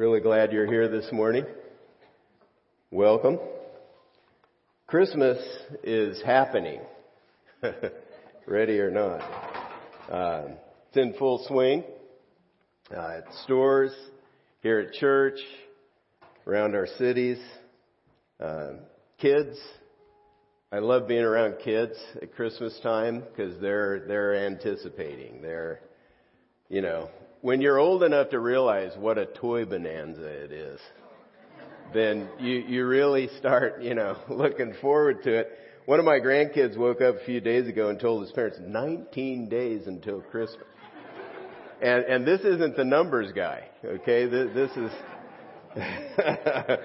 Really glad you're here this morning. Welcome. Christmas is happening. Ready or not. Uh, it's in full swing. Uh, at stores, here at church, around our cities. Uh, kids, I love being around kids at Christmas time because they're they're anticipating. They're, you know, when you're old enough to realize what a toy bonanza it is, then you you really start, you know, looking forward to it. One of my grandkids woke up a few days ago and told his parents 19 days until Christmas. And and this isn't the numbers guy, okay? This, this is.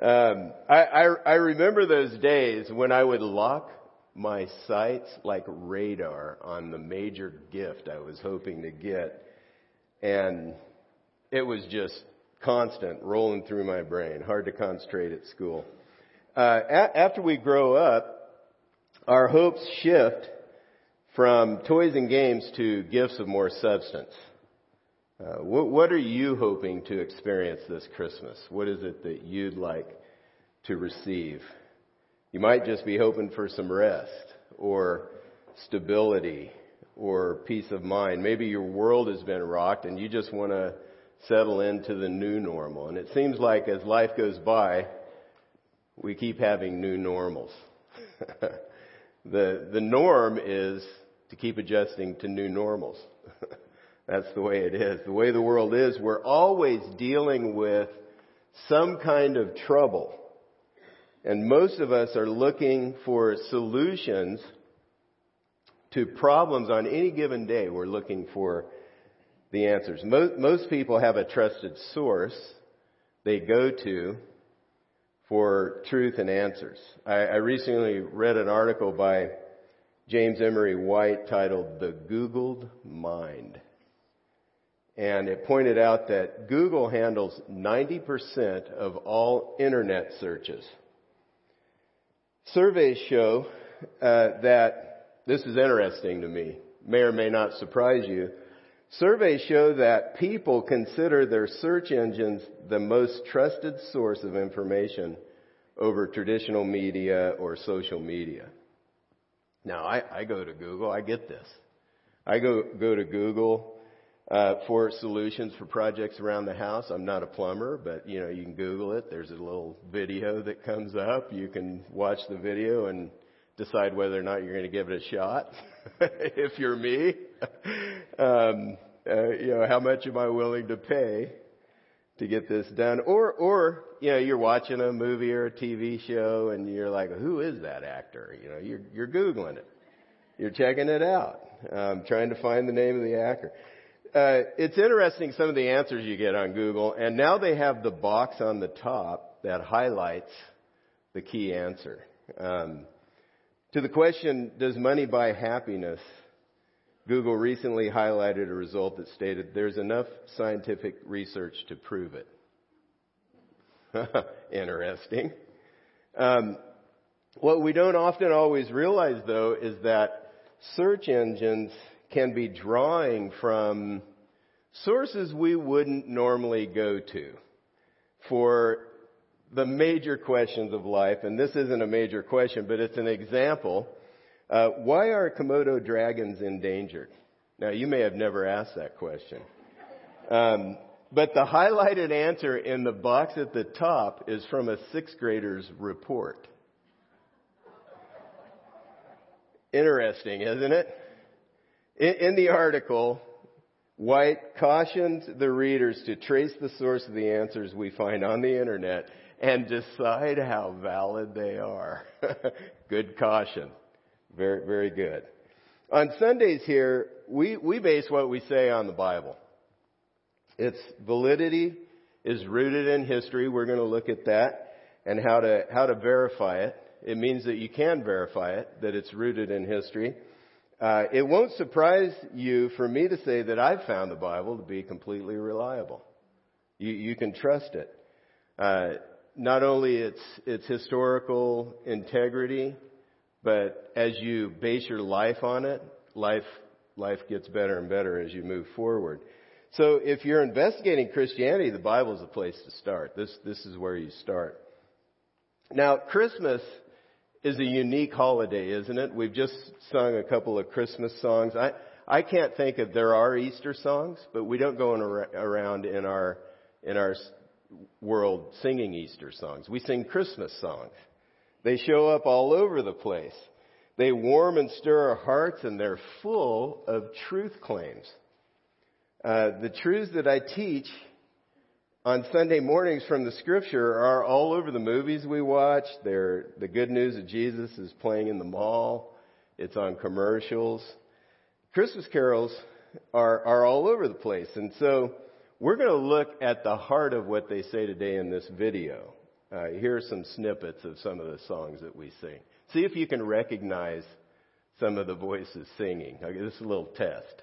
Um, I, I, I remember those days when I would lock my sights like radar on the major gift I was hoping to get. And it was just constant rolling through my brain, hard to concentrate at school. Uh, a- after we grow up, our hopes shift from toys and games to gifts of more substance. Uh, what, what, are you hoping to experience this Christmas? What is it that you'd like to receive? You might just be hoping for some rest or stability or peace of mind. Maybe your world has been rocked and you just want to settle into the new normal. And it seems like as life goes by, we keep having new normals. the, the norm is to keep adjusting to new normals. That's the way it is. The way the world is, we're always dealing with some kind of trouble. And most of us are looking for solutions to problems on any given day. We're looking for the answers. Most, most people have a trusted source they go to for truth and answers. I, I recently read an article by James Emery White titled The Googled Mind. And it pointed out that Google handles 90% of all internet searches. Surveys show uh, that this is interesting to me, may or may not surprise you. Surveys show that people consider their search engines the most trusted source of information over traditional media or social media. Now, I, I go to Google. I get this. I go go to Google uh, for solutions for projects around the house. I'm not a plumber, but you know you can Google it. There's a little video that comes up. You can watch the video and decide whether or not you're going to give it a shot. if you're me, um, uh, you know how much am I willing to pay to get this done? Or, or you know you're watching a movie or a TV show and you're like, who is that actor? You know you're you're googling it. You're checking it out, um, trying to find the name of the actor uh, it's interesting some of the answers you get on Google, and now they have the box on the top that highlights the key answer. Um, to the question, does money buy happiness? Google recently highlighted a result that stated there's enough scientific research to prove it. Interesting. Um, what we don't often always realize, though, is that search engines can be drawing from sources we wouldn't normally go to for the major questions of life. And this isn't a major question, but it's an example. Uh, why are Komodo dragons endangered? Now, you may have never asked that question. Um, but the highlighted answer in the box at the top is from a sixth grader's report. Interesting, isn't it? In, in the article, White cautioned the readers to trace the source of the answers we find on the internet and decide how valid they are. good caution. Very, very good. On Sundays here, we, we base what we say on the Bible. Its validity is rooted in history. We're going to look at that and how to, how to verify it. It means that you can verify it, that it's rooted in history. Uh, it won't surprise you for me to say that I've found the Bible to be completely reliable. You, you can trust it. Uh, not only its its historical integrity, but as you base your life on it, life life gets better and better as you move forward. So if you're investigating Christianity, the Bible is the place to start. This, this is where you start. Now, Christmas is a unique holiday, isn't it? We've just sung a couple of Christmas songs. I, I can't think of, there are Easter songs, but we don't go in, around in our, in our world singing Easter songs. We sing Christmas songs. They show up all over the place. They warm and stir our hearts and they're full of truth claims. Uh, the truths that I teach on Sunday mornings from the scripture are all over the movies we watch. They're, the good news of Jesus is playing in the mall. It's on commercials. Christmas carols are, are all over the place. And so we're going to look at the heart of what they say today in this video. Uh, here are some snippets of some of the songs that we sing. See if you can recognize some of the voices singing. Okay, this is a little test.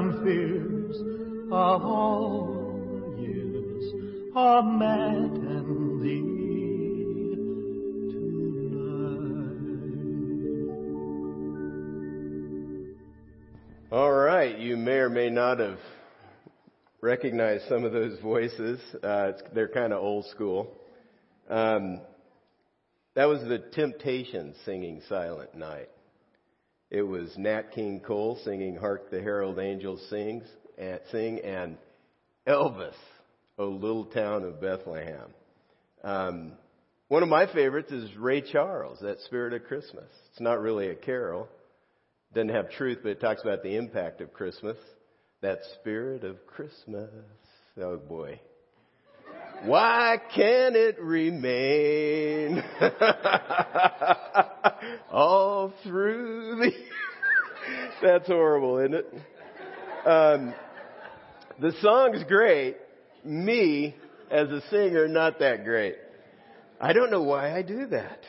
reconcile. recognized some of those voices. Uh, they're kind of old school. Um, that was the Temptations singing Silent Night. It was Nat King Cole singing Hark the Herald Angels Sings, and, Sing and Elvis, O Little Town of Bethlehem. Um, one of my favorites is Ray Charles, that Spirit of Christmas. It's not really a carol. Doesn't have truth, but it talks about the impact of Christmas that spirit of Christmas. Oh boy. Why can't it remain all through the. That's horrible, isn't it? Um, the song's great. Me, as a singer, not that great. I don't know why I do that.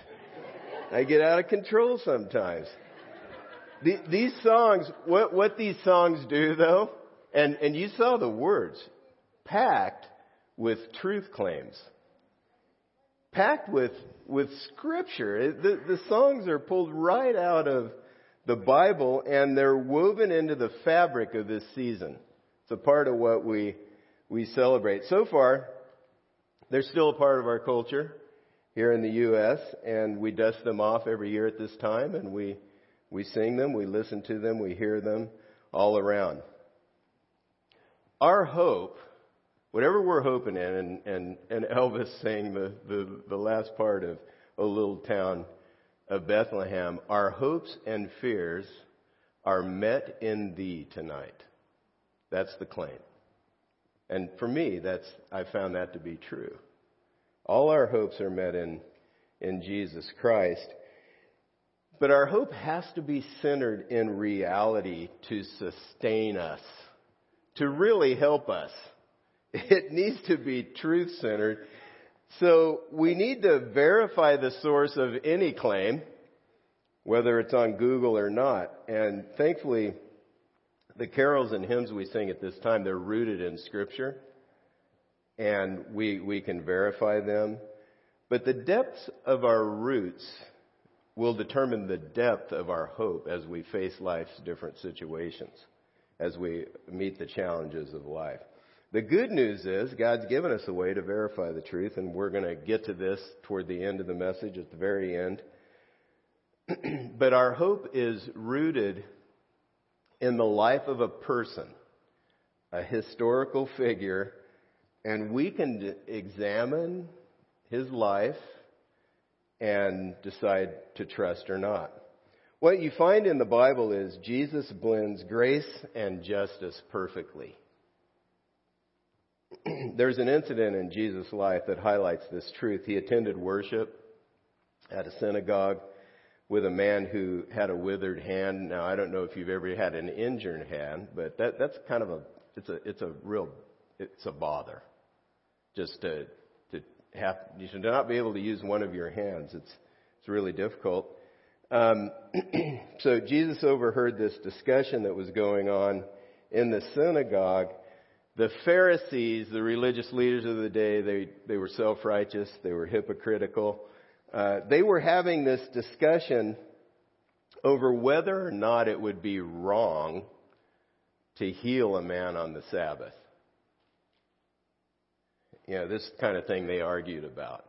I get out of control sometimes. The, these songs, what, what these songs do though, and, and you saw the words, packed with truth claims. Packed with, with scripture. The, the songs are pulled right out of the Bible and they're woven into the fabric of this season. It's a part of what we, we celebrate. So far, they're still a part of our culture here in the U.S., and we dust them off every year at this time, and we, we sing them, we listen to them, we hear them all around. Our hope, whatever we're hoping in, and, and, and Elvis sang the, the, the last part of O Little Town of Bethlehem, our hopes and fears are met in thee tonight. That's the claim. And for me, that's, I found that to be true. All our hopes are met in, in Jesus Christ. But our hope has to be centered in reality to sustain us, to really help us. It needs to be truth centered. So we need to verify the source of any claim, whether it's on Google or not. And thankfully, the carols and hymns we sing at this time, they're rooted in Scripture. And we, we can verify them. But the depths of our roots will determine the depth of our hope as we face life's different situations, as we meet the challenges of life. The good news is God's given us a way to verify the truth, and we're going to get to this toward the end of the message at the very end. but our hope is rooted in the life of a person, a historical figure, and we can examine his life and decide to trust or not. What you find in the Bible is Jesus blends grace and justice perfectly. There's an incident in Jesus' life that highlights this truth. He attended worship at a synagogue with a man who had a withered hand. Now, I don't know if you've ever had an injured hand, but that, that's kind of a, it's a, it's a real, it's a bother. Just to, to have, you should not be able to use one of your hands. It's, it's really difficult. Um, so Jesus overheard this discussion that was going on in the synagogue. The Pharisees, the religious leaders of the day, they, they were self-righteous, they were hypocritical. Uh, they were having this discussion over whether or not it would be wrong to heal a man on the Sabbath. You know, this kind of thing they argued about.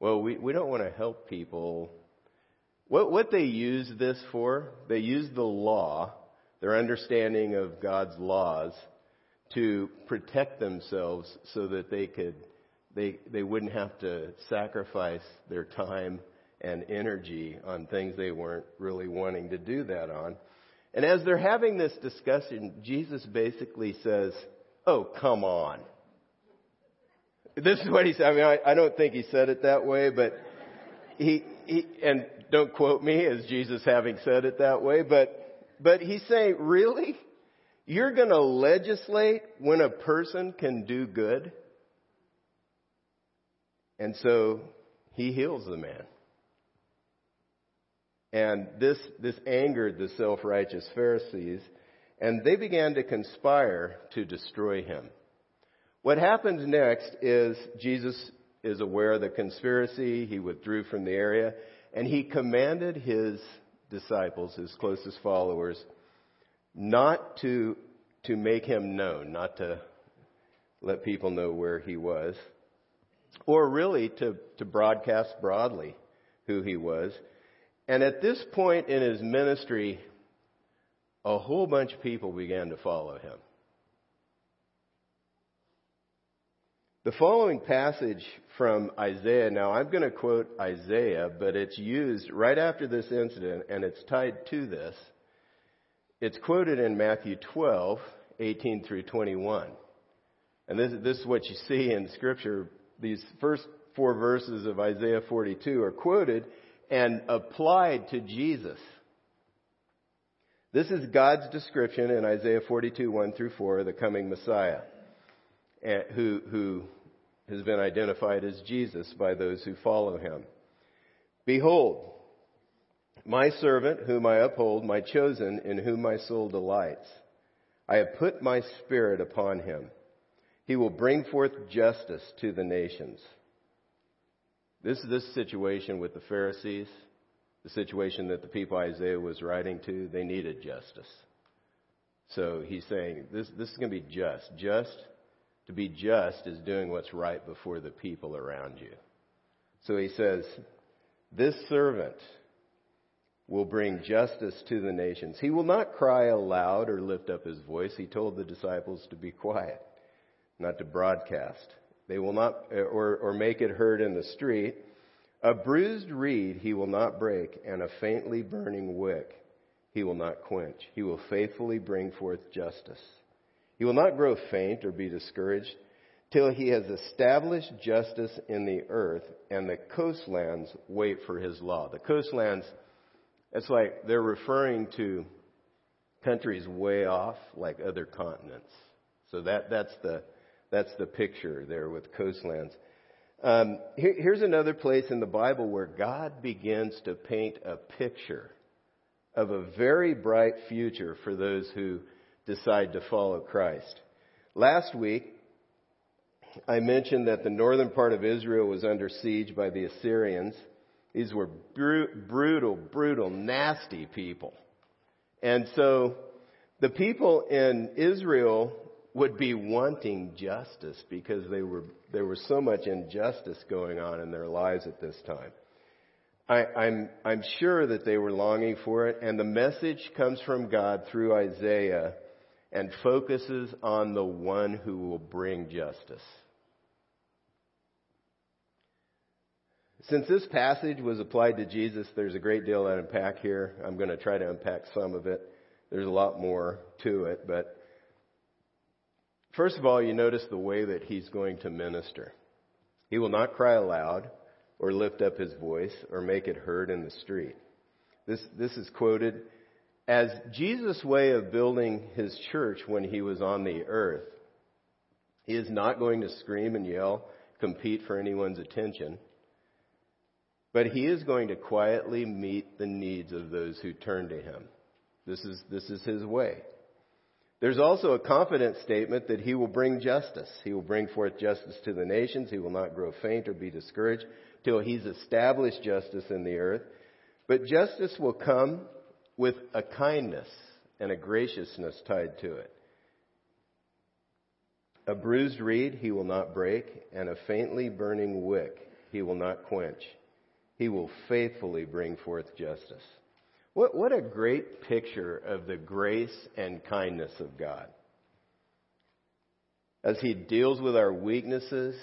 Well, we, we don't want to help people. What, what they use this for, they use the law, their understanding of God's laws, to protect themselves so that they could they, they wouldn't have to sacrifice their time and energy on things they weren't really wanting to do that on. And as they're having this discussion, Jesus basically says, Oh, come on. This is what he said. I mean, I, I don't think he said it that way, but he, he, and don't quote me as Jesus having said it that way, but, but he's saying, really? You're gonna legislate when a person can do good? And so he heals the man. And this, this angered the self-righteous Pharisees, and they began to conspire to destroy him. What happens next is Jesus is aware of the conspiracy. He withdrew from the area, and he commanded his disciples, his closest followers, not to, to make him known, not to let people know where he was or really to, to broadcast broadly who he was. And at this point in his ministry, a whole bunch of people began to follow him. The following passage from Isaiah, now I'm going to quote Isaiah, but it's used right after this incident and it's tied to this. It's quoted in Matthew 12, 18 through 21. And this, this is what you see in Scripture these first four verses of Isaiah 42 are quoted and applied to Jesus. This is God's description in Isaiah 42, 1 through 4, of the coming Messiah, eh, who, who has been identified as Jesus by those who follow him. Behold, my servant whom I uphold, my chosen in whom my soul delights. I have put my spirit upon him. He will bring forth justice to the nations. This is this situation with the Pharisees, the situation that the people Isaiah was writing to. They needed justice. So he's saying this, this is going to be just. Just, to be just is doing what's right before the people around you. So he says, this servant will bring justice to the nations. He will not cry aloud or lift up his voice. He told the disciples to be quiet, not to broadcast. They will not, or, or make it heard in the street. A bruised reed he will not break, and a faintly burning wick he will not quench. He will faithfully bring forth justice. He will not grow faint or be discouraged till he has established justice in the earth, and the coastlands wait for his law. The coastlands, it's like they're referring to countries way off, like other continents. So that, that's the, that's the picture there with coastlands. Um, here, here's another place in the Bible where God begins to paint a picture of a very bright future for those who decide to follow Christ. Last week, I mentioned that the northern part of Israel was under siege by the Assyrians. These were brutal, brutal, nasty people. And so the people in Israel would be wanting justice because they were, there was so much injustice going on in their lives at this time. I, I'm, I'm sure that they were longing for it, and the message comes from God through Isaiah and focuses on the one who will bring justice. Since this passage was applied to Jesus, there's a great deal to unpack here. I'm going to try to unpack some of it. There's a lot more to it, but first of all, you notice the way that he's going to minister. He will not cry aloud or lift up his voice or make it heard in the street. This, this is quoted as Jesus' way of building his church when he was on the earth. He is not going to scream and yell, compete for anyone's attention, but he is going to quietly meet the needs of those who turn to him. This is, this is his way. There's also a confident statement that he will bring justice. He will bring forth justice to the nations. He will not grow faint or be discouraged till he's established justice in the earth. But justice will come with a kindness and a graciousness tied to it. A bruised reed he will not break, and a faintly burning wick he will not quench. He will faithfully bring forth justice. What, what a great picture of the grace and kindness of God. As He deals with our weaknesses,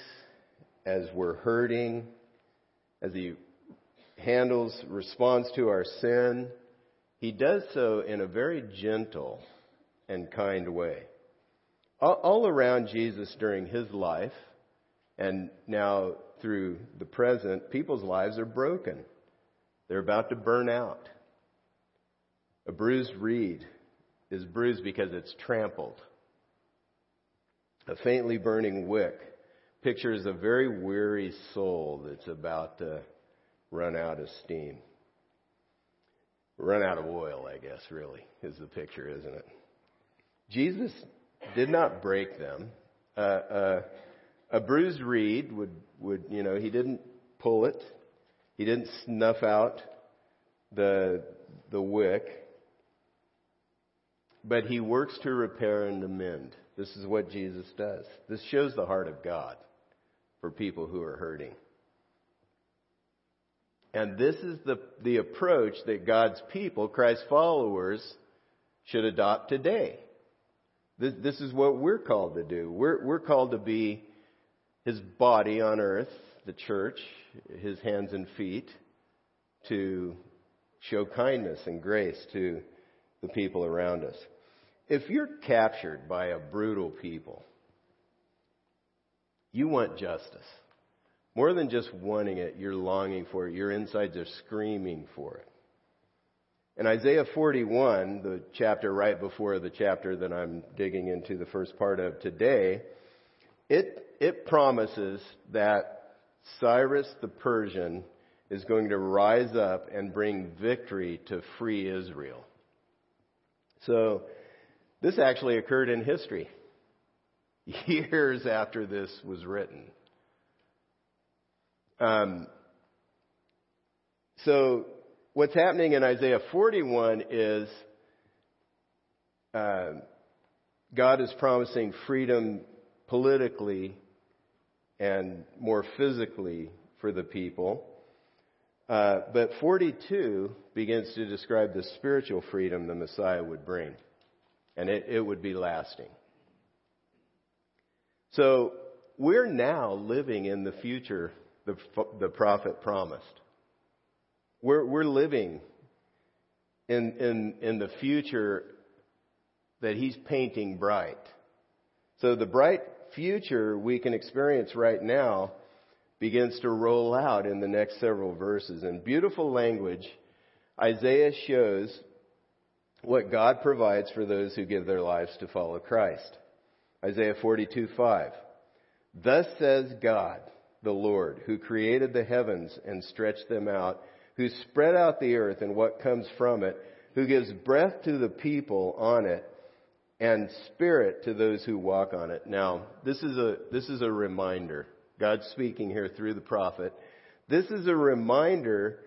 as we're hurting, as He handles, responds to our sin, He does so in a very gentle and kind way. All, all around Jesus during His life, and now through the present, people's lives are broken. They're about to burn out. A bruised reed is bruised because it's trampled. A faintly burning wick pictures a very weary soul that's about to run out of steam. Run out of oil, I guess, really, is the picture, isn't it? Jesus did not break them. Uh, uh, a bruised reed would, would, you know, he didn't pull it. He didn't snuff out the, the wick but he works to repair and amend. This is what Jesus does. This shows the heart of God for people who are hurting. And this is the, the approach that God's people, Christ's followers, should adopt today. This, this is what we're called to do. We're, we're called to be His body on earth, the church, His hands and feet, to show kindness and grace to the people around us. If you're captured by a brutal people, you want justice. More than just wanting it, you're longing for it. Your insides are screaming for it. In Isaiah 41, the chapter right before the chapter that I'm digging into the first part of today, it, it promises that Cyrus the Persian is going to rise up and bring victory to free Israel. So, this actually occurred in history, years after this was written. Um, so, what's happening in Isaiah 41 is uh, God is promising freedom politically and more physically for the people. Uh, but 42 begins to describe the spiritual freedom the Messiah would bring, and it, it would be lasting. So we're now living in the future the, the prophet promised. We're, we're living in, in, in the future that he's painting bright. So the bright future we can experience right now begins to roll out in the next several verses. In beautiful language, Isaiah shows what God provides for those who give their lives to follow Christ. Isaiah 42, 5. Thus says God, the Lord, who created the heavens and stretched them out, who spread out the earth and what comes from it, who gives breath to the people on it and spirit to those who walk on it. Now, this is a, this is a reminder. God's speaking here through the prophet. This is a reminder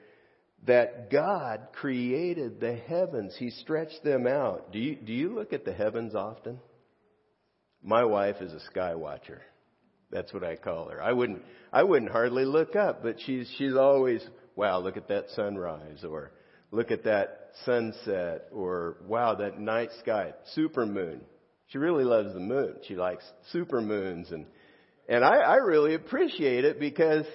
that God created the heavens. He stretched them out. Do you, do you look at the heavens often? My wife is a sky watcher. That's what I call her. I wouldn't, I wouldn't hardly look up, but she's, she's always, wow, look at that sunrise or look at that sunset or wow, that night sky, super moon. She really loves the moon. She likes super moons and, and I, I really appreciate it because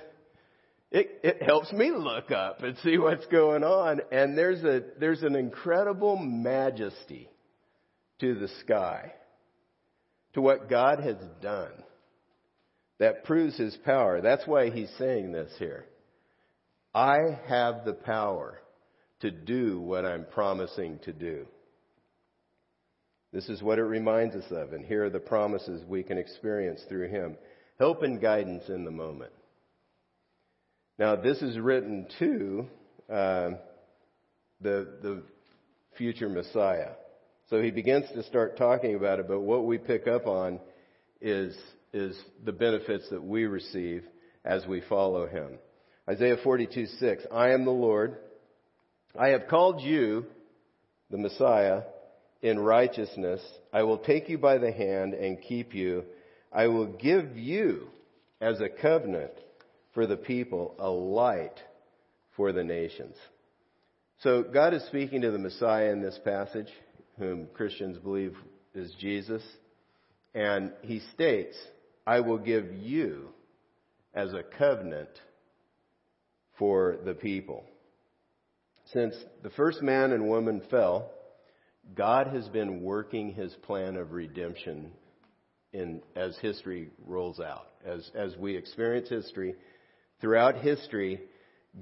it, it helps me look up and see what's going on. And there's a, there's an incredible majesty to the sky, to what God has done that proves his power. That's why he's saying this here. I have the power to do what I'm promising to do. This is what it reminds us of, and here are the promises we can experience through him. Help and guidance in the moment. Now, this is written to uh, the, the future Messiah. So he begins to start talking about it, but what we pick up on is is the benefits that we receive as we follow him. Isaiah 42, 6. I am the Lord. I have called you, the Messiah, in righteousness. I will take you by the hand and keep you. I will give you as a covenant for the people, a light for the nations. So God is speaking to the Messiah in this passage, whom Christians believe is Jesus. And he states I will give you as a covenant for the people. Since the first man and woman fell, God has been working his plan of redemption in, as history rolls out. As, as we experience history, throughout history,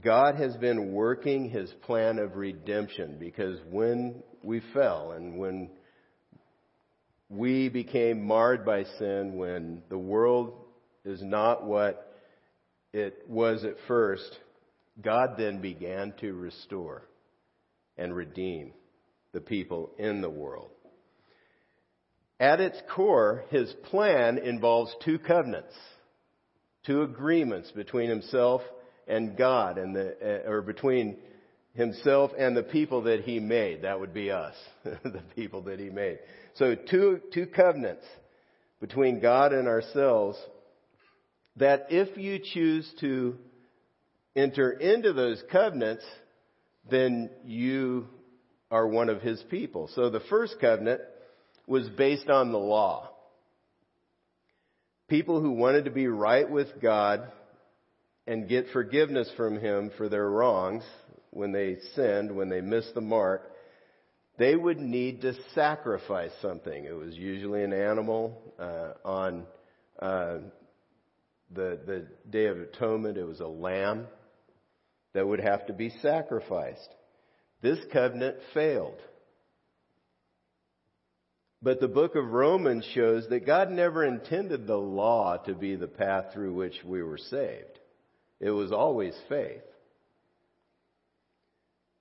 God has been working his plan of redemption because when we fell and when we became marred by sin when the world is not what it was at first, God then began to restore and redeem the people in the world. At its core, his plan involves two covenants, two agreements between himself and God, and the, eh, or between himself and the people that he made. That would be us, the people that he made. So two, two covenants between God and ourselves that if you choose to enter into those covenants, then you are one of his people. So the first covenant was based on the law. People who wanted to be right with God and get forgiveness from him for their wrongs when they sinned, when they missed the mark, they would need to sacrifice something. It was usually an animal uh, on uh, the the Day of Atonement. It was a lamb that would have to be sacrificed. This covenant failed. But the book of Romans shows that God never intended the law to be the path through which we were saved. It was always faith.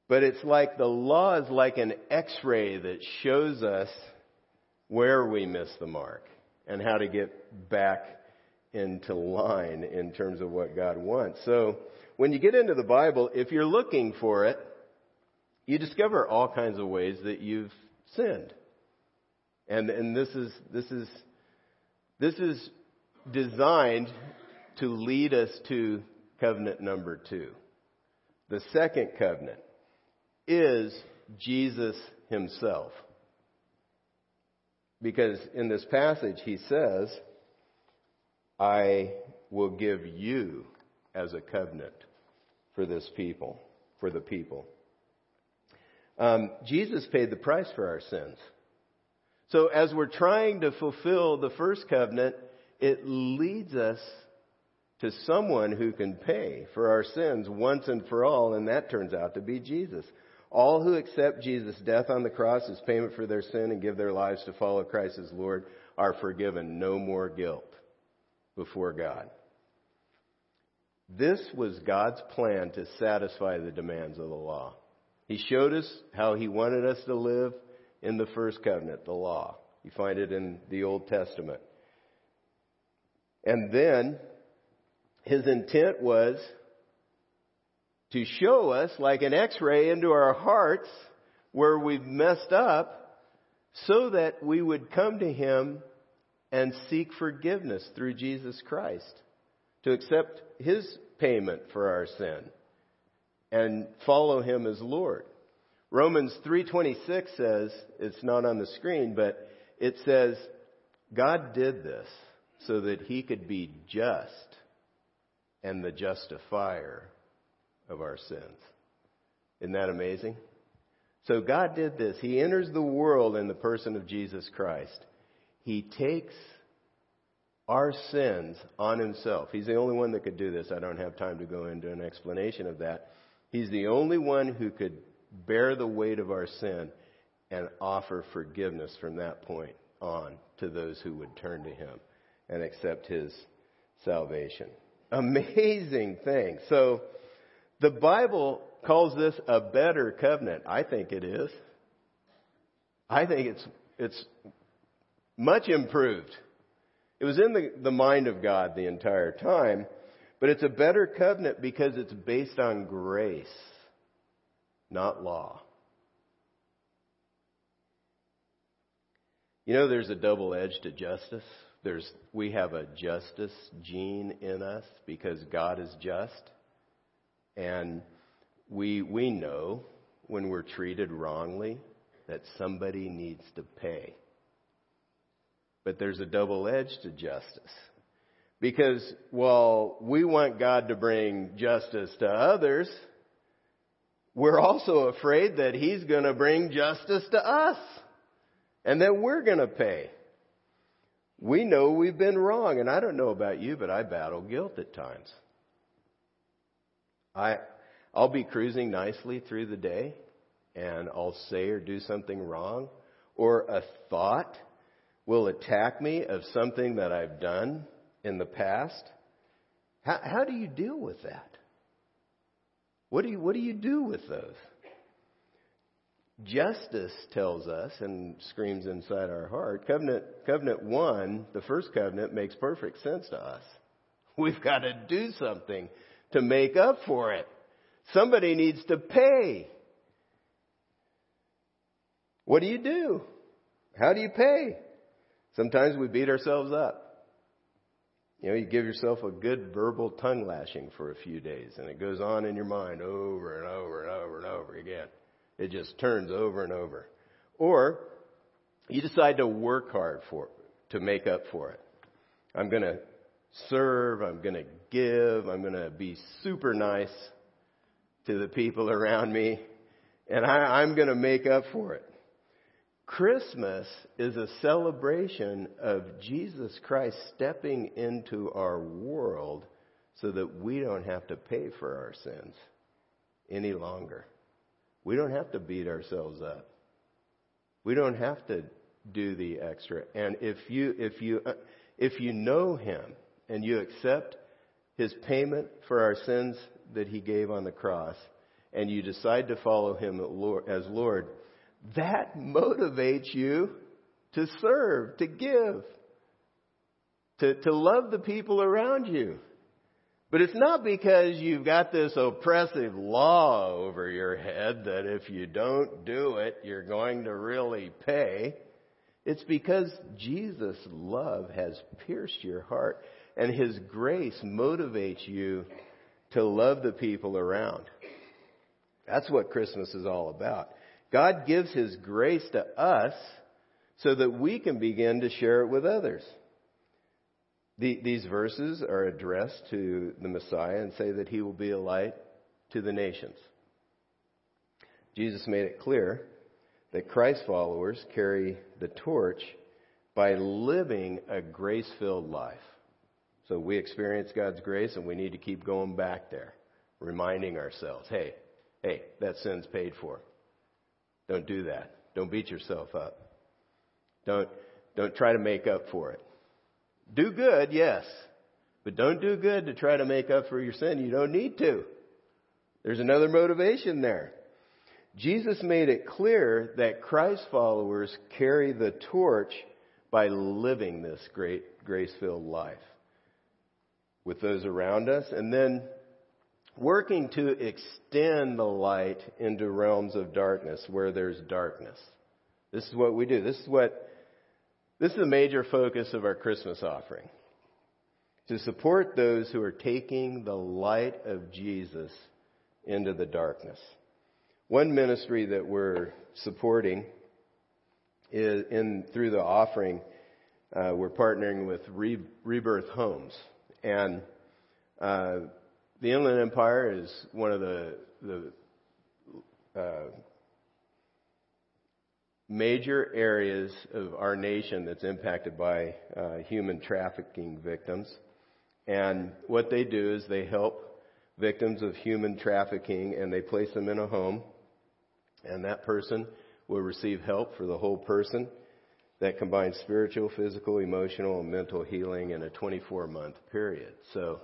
But it's like the law is like an x-ray that shows us where we miss the mark and how to get back into line in terms of what God wants. So when you get into the Bible, if you're looking for it, you discover all kinds of ways that you've sinned. And, and this is, this is, this is designed to lead us to covenant number two. The second covenant is Jesus himself. Because in this passage he says, I will give you as a covenant for this people, for the people. Um, Jesus paid the price for our sins. So as we're trying to fulfill the first covenant, it leads us to someone who can pay for our sins once and for all, and that turns out to be Jesus. All who accept Jesus' death on the cross as payment for their sin and give their lives to follow Christ as Lord are forgiven no more guilt before God. This was God's plan to satisfy the demands of the law. He showed us how He wanted us to live in the first covenant, the law. You find it in the Old Testament. And then His intent was to show us, like an x-ray into our hearts, where we've messed up, so that we would come to Him and seek forgiveness through Jesus Christ, to accept His payment for our sin and follow Him as Lord. Romans 3.26 says, it's not on the screen, but it says, God did this so that He could be just and the justifier of our sins. Isn't that amazing? So God did this. He enters the world in the person of Jesus Christ. He takes our sins on himself. He's the only one that could do this. I don't have time to go into an explanation of that. He's the only one who could bear the weight of our sin and offer forgiveness from that point on to those who would turn to him and accept his salvation. Amazing thing. So the Bible calls this a better covenant. I think it is. I think it's it's much improved. It was in the, the mind of God the entire time, but it's a better covenant because it's based on grace, not law. You know, there's a double edge to justice. There's, we have a justice gene in us because God is just. And we, we know when we're treated wrongly that somebody needs to pay. But there's a double edge to justice. Because while we want God to bring justice to others, we're also afraid that He's going to bring justice to us and that we're going to pay. We know we've been wrong, and I don't know about you, but I battle guilt at times. I, I'll be cruising nicely through the day, and I'll say or do something wrong, or a thought will attack me of something that I've done in the past. How, how do you deal with that? What do you, what do you do with those? Justice tells us and screams inside our heart. Covenant, covenant one, the first covenant makes perfect sense to us. We've got to do something to make up for it. Somebody needs to pay. What do you do? How do you pay? Sometimes we beat ourselves up. You know, you give yourself a good verbal tongue lashing for a few days, and it goes on in your mind over and over and over and over again. It just turns over and over. Or you decide to work hard for to make up for it. I'm going to serve. I'm going to give. I'm going to be super nice to the people around me, and I, I'm going to make up for it. Christmas is a celebration of Jesus Christ stepping into our world so that we don't have to pay for our sins any longer. We don't have to beat ourselves up. We don't have to do the extra. And if you if you uh, if you know him and you accept his payment for our sins that he gave on the cross and you decide to follow him as Lord, that motivates you to serve, to give, to, to love the people around you. But it's not because you've got this oppressive law over your head that if you don't do it, you're going to really pay. It's because Jesus' love has pierced your heart and His grace motivates you to love the people around. That's what Christmas is all about. God gives His grace to us so that we can begin to share it with others. The, these verses are addressed to the Messiah and say that He will be a light to the nations. Jesus made it clear that Christ followers carry the torch by living a grace filled life. So we experience God's grace and we need to keep going back there, reminding ourselves, hey, hey, that sin's paid for. Don't do that. Don't beat yourself up. Don't, don't try to make up for it. Do good, yes, but don't do good to try to make up for your sin. You don't need to. There's another motivation there. Jesus made it clear that Christ followers carry the torch by living this great grace filled life with those around us and then working to extend the light into realms of darkness where there's darkness. This is what we do. This is what this is a major focus of our Christmas offering. To support those who are taking the light of Jesus into the darkness. One ministry that we're supporting is in through the offering, uh, we're partnering with Re- Rebirth Homes, and uh, the Inland Empire is one of the the uh, major areas of our nation that's impacted by uh, human trafficking victims. And what they do is they help victims of human trafficking and they place them in a home and that person will receive help for the whole person that combines spiritual, physical, emotional, and mental healing in a 24 month period. So,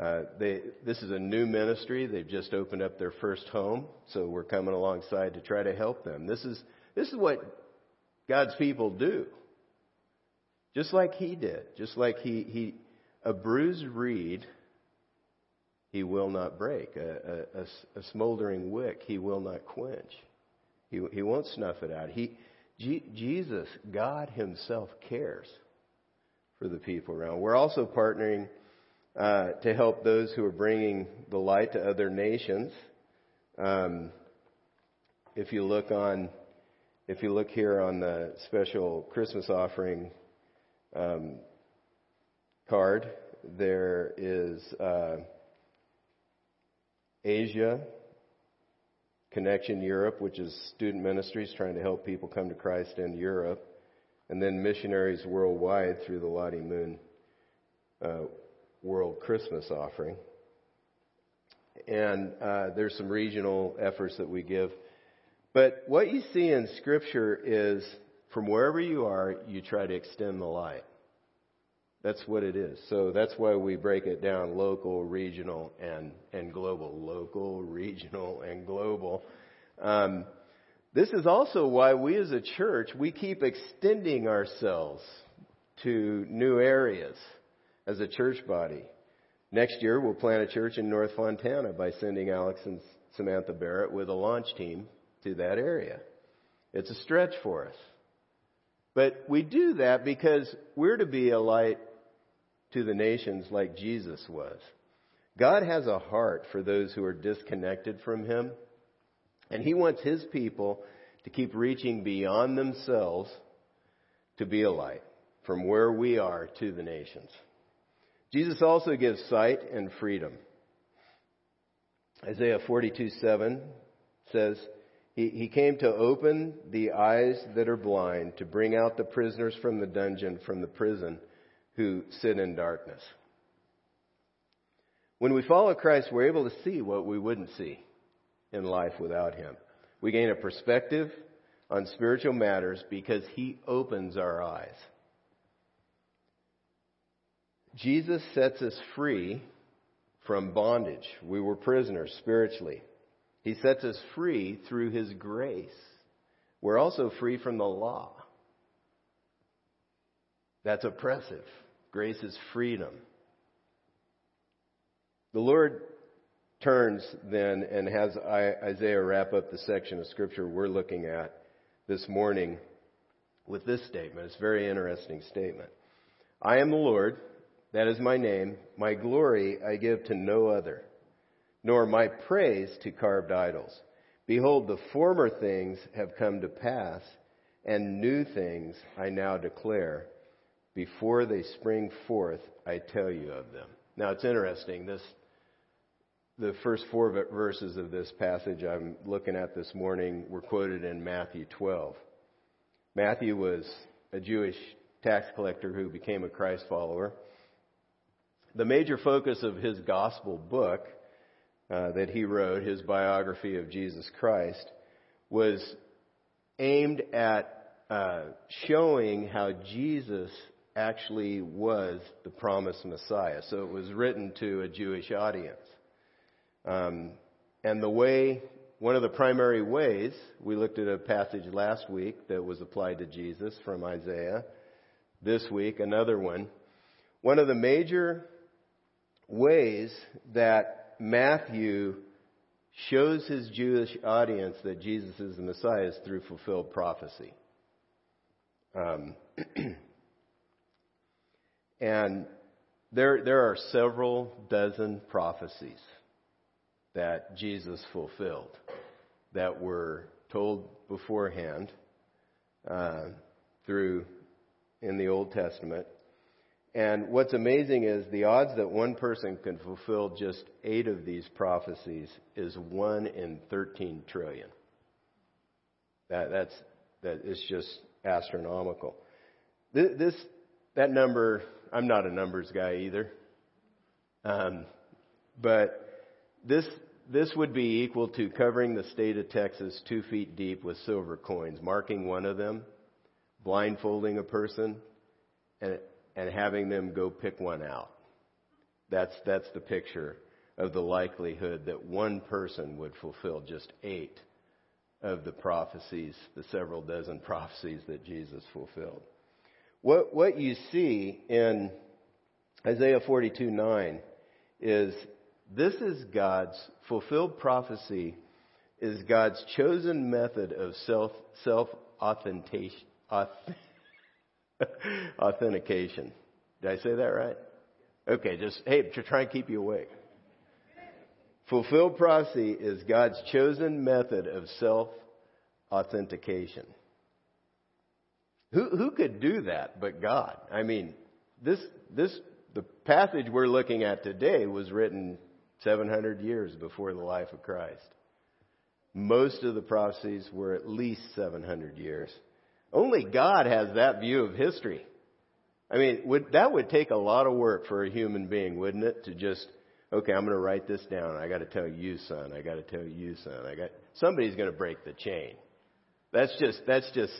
uh, they, this is a new ministry. They've just opened up their first home, so we're coming alongside to try to help them. This is this is what God's people do. Just like He did, just like He He a bruised reed He will not break, a, a, a, smoldering wick He will not quench. He, he won't snuff it out. He, G, Jesus, God Himself cares for the people around. We're also partnering uh, to help those who are bringing the light to other nations. Um, if you look on, if you look here on the special Christmas offering um, card, there is uh, Asia, Connection Europe, which is student ministries trying to help people come to Christ in Europe, and then missionaries worldwide through the Lottie Moon uh, World Christmas Offering. And uh, there's some regional efforts that we give. But what you see in Scripture is from wherever you are, you try to extend the light. That's what it is. So that's why we break it down local, regional, and, and global. Local, regional, and global. Um, this is also why we as a church, we keep extending ourselves to new areas as a church body. Next year, we'll plant a church in North Fontana by sending Alex and Samantha Barrett with a launch team to that area. It's a stretch for us. But we do that because we're to be a light to the nations like Jesus was. God has a heart for those who are disconnected from Him, and He wants His people to keep reaching beyond themselves to be a light from where we are to the nations. Jesus also gives sight and freedom. Isaiah 42 7 says, he, he came to open the eyes that are blind, to bring out the prisoners from the dungeon, from the prison, who sit in darkness. When we follow Christ, we're able to see what we wouldn't see in life without Him. We gain a perspective on spiritual matters because He opens our eyes. Jesus sets us free from bondage. We were prisoners spiritually. He sets us free through His grace. We're also free from the law. That's oppressive. Grace is freedom. The Lord turns then and has Isaiah wrap up the section of Scripture we're looking at this morning with this statement. It's a very interesting statement. I am the Lord, that is my name. My glory I give to no other, nor my praise to carved idols. Behold, the former things have come to pass, and new things I now declare. Before they spring forth, I tell you of them. Now it's interesting. This, the first four verses of this passage I'm looking at this morning were quoted in Matthew 12. Matthew was a Jewish tax collector who became a Christ follower. The major focus of his gospel book uh, that he wrote, his biography of Jesus Christ, was aimed at uh, showing how Jesus actually was the promised Messiah. So it was written to a Jewish audience. Um, and the way, one of the primary ways, we looked at a passage last week that was applied to Jesus from Isaiah. This week, another one. One of the major ways that Matthew shows his Jewish audience that Jesus is the Messiah is through fulfilled prophecy. Um, and there, there are several dozen prophecies that Jesus fulfilled that were told beforehand uh, through in the Old Testament. And what's amazing is the odds that one person can fulfill just eight of these prophecies is one in 13 trillion. That, that's, that is just astronomical. This, this, that number, I'm not a numbers guy either. Um, but this, this would be equal to covering the state of Texas two feet deep with silver coins, marking one of them, blindfolding a person, and and having them go pick one out. That's, that's the picture of the likelihood that one person would fulfill just eight of the prophecies, the several dozen prophecies that Jesus fulfilled. What, what you see in Isaiah 42 9 is this is God's fulfilled prophecy is God's chosen method of self self authentication authentication. Did I say that right? Okay, just, hey, to try and keep you awake. Fulfilled prophecy is God's chosen method of self authentication. Who, who could do that but God? I mean, this, this, the passage we're looking at today was written 700 years before the life of Christ. Most of the prophecies were at least 700 years. Only God has that view of history. I mean, would, that would take a lot of work for a human being, wouldn't it? To just, okay, I'm going to write this down. I got to tell you, son. I got to tell you, son. I got somebody's going to break the chain. That's just that's just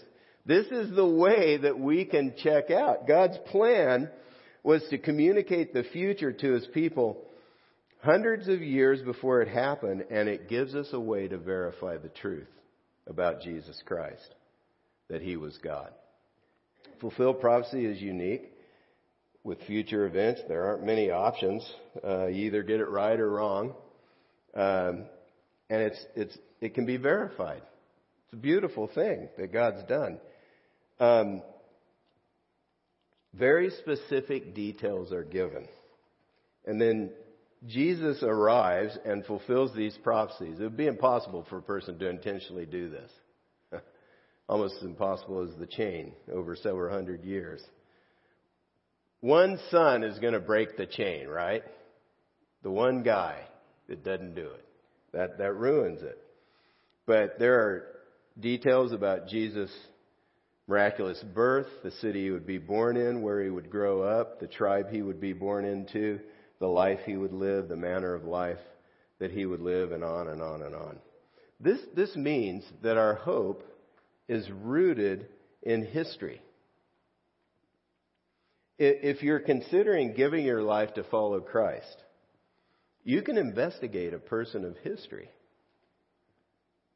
this is the way that we can check out. God's plan was to communicate the future to his people hundreds of years before it happened, and it gives us a way to verify the truth about Jesus Christ that he was God. Fulfilled prophecy is unique. With future events, there aren't many options. Uh, you either get it right or wrong. Um, and it's, it's, it can be verified. It's a beautiful thing that God's done. Um, very specific details are given. And then Jesus arrives and fulfills these prophecies. It would be impossible for a person to intentionally do this almost as impossible as the chain over several hundred years. One son is going to break the chain, right? The one guy that doesn't do it. That, that ruins it. But there are details about Jesus' miraculous birth, the city he would be born in, where he would grow up, the tribe he would be born into, the life he would live, the manner of life that he would live, and on and on and on. This, this means that our hope is rooted in history. If you're considering giving your life to follow Christ, you can investigate a person of history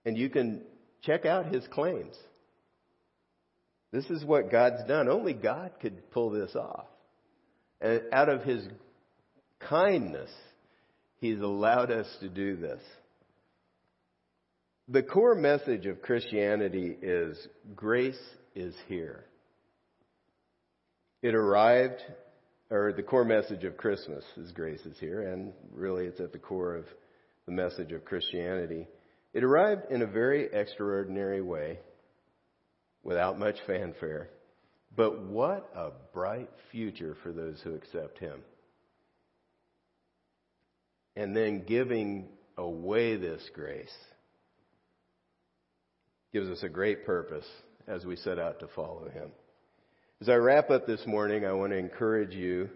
and you can check out his claims. This is what God's done. Only God could pull this off. And out of his kindness, he's allowed us to do this. The core message of Christianity is grace is here. It arrived, or the core message of Christmas is grace is here, and really it's at the core of the message of Christianity. It arrived in a very extraordinary way, without much fanfare. But what a bright future for those who accept Him. And then giving away this grace gives us a great purpose as we set out to follow Him. As I wrap up this morning, I want to encourage you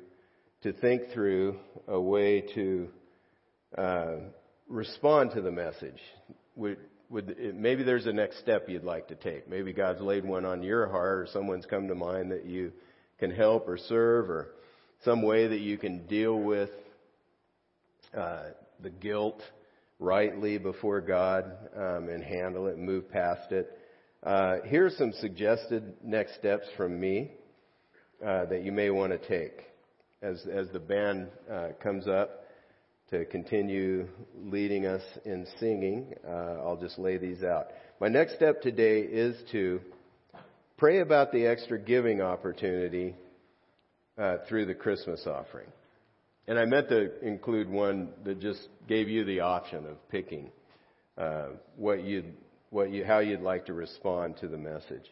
to think through a way to uh, respond to the message. Would, would, maybe there's a next step you'd like to take. Maybe God's laid one on your heart, or someone's come to mind that you can help or serve, or some way that you can deal with uh, the guilt rightly before God um, and handle it, move past it. Uh, are some suggested next steps from me uh, that you may want to take as as the band uh, comes up to continue leading us in singing. Uh, I'll just lay these out. My next step today is to pray about the extra giving opportunity uh, through the Christmas offering. And I meant to include one that just gave you the option of picking uh, what you what you how you'd like to respond to the message.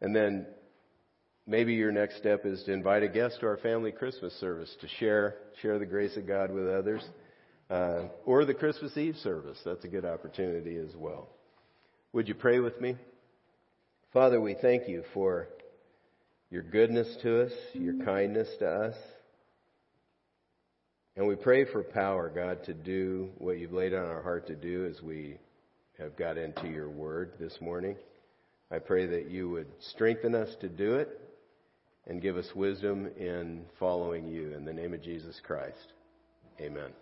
And then maybe your next step is to invite a guest to our family Christmas service to share share the grace of God with others uh, or the Christmas Eve service. That's a good opportunity as well. Would you pray with me? Father, we thank you for your goodness to us, your kindness to us. And we pray for power, God, to do what you've laid on our heart to do as we have got into your word this morning. I pray that you would strengthen us to do it and give us wisdom in following you. In the name of Jesus Christ, amen.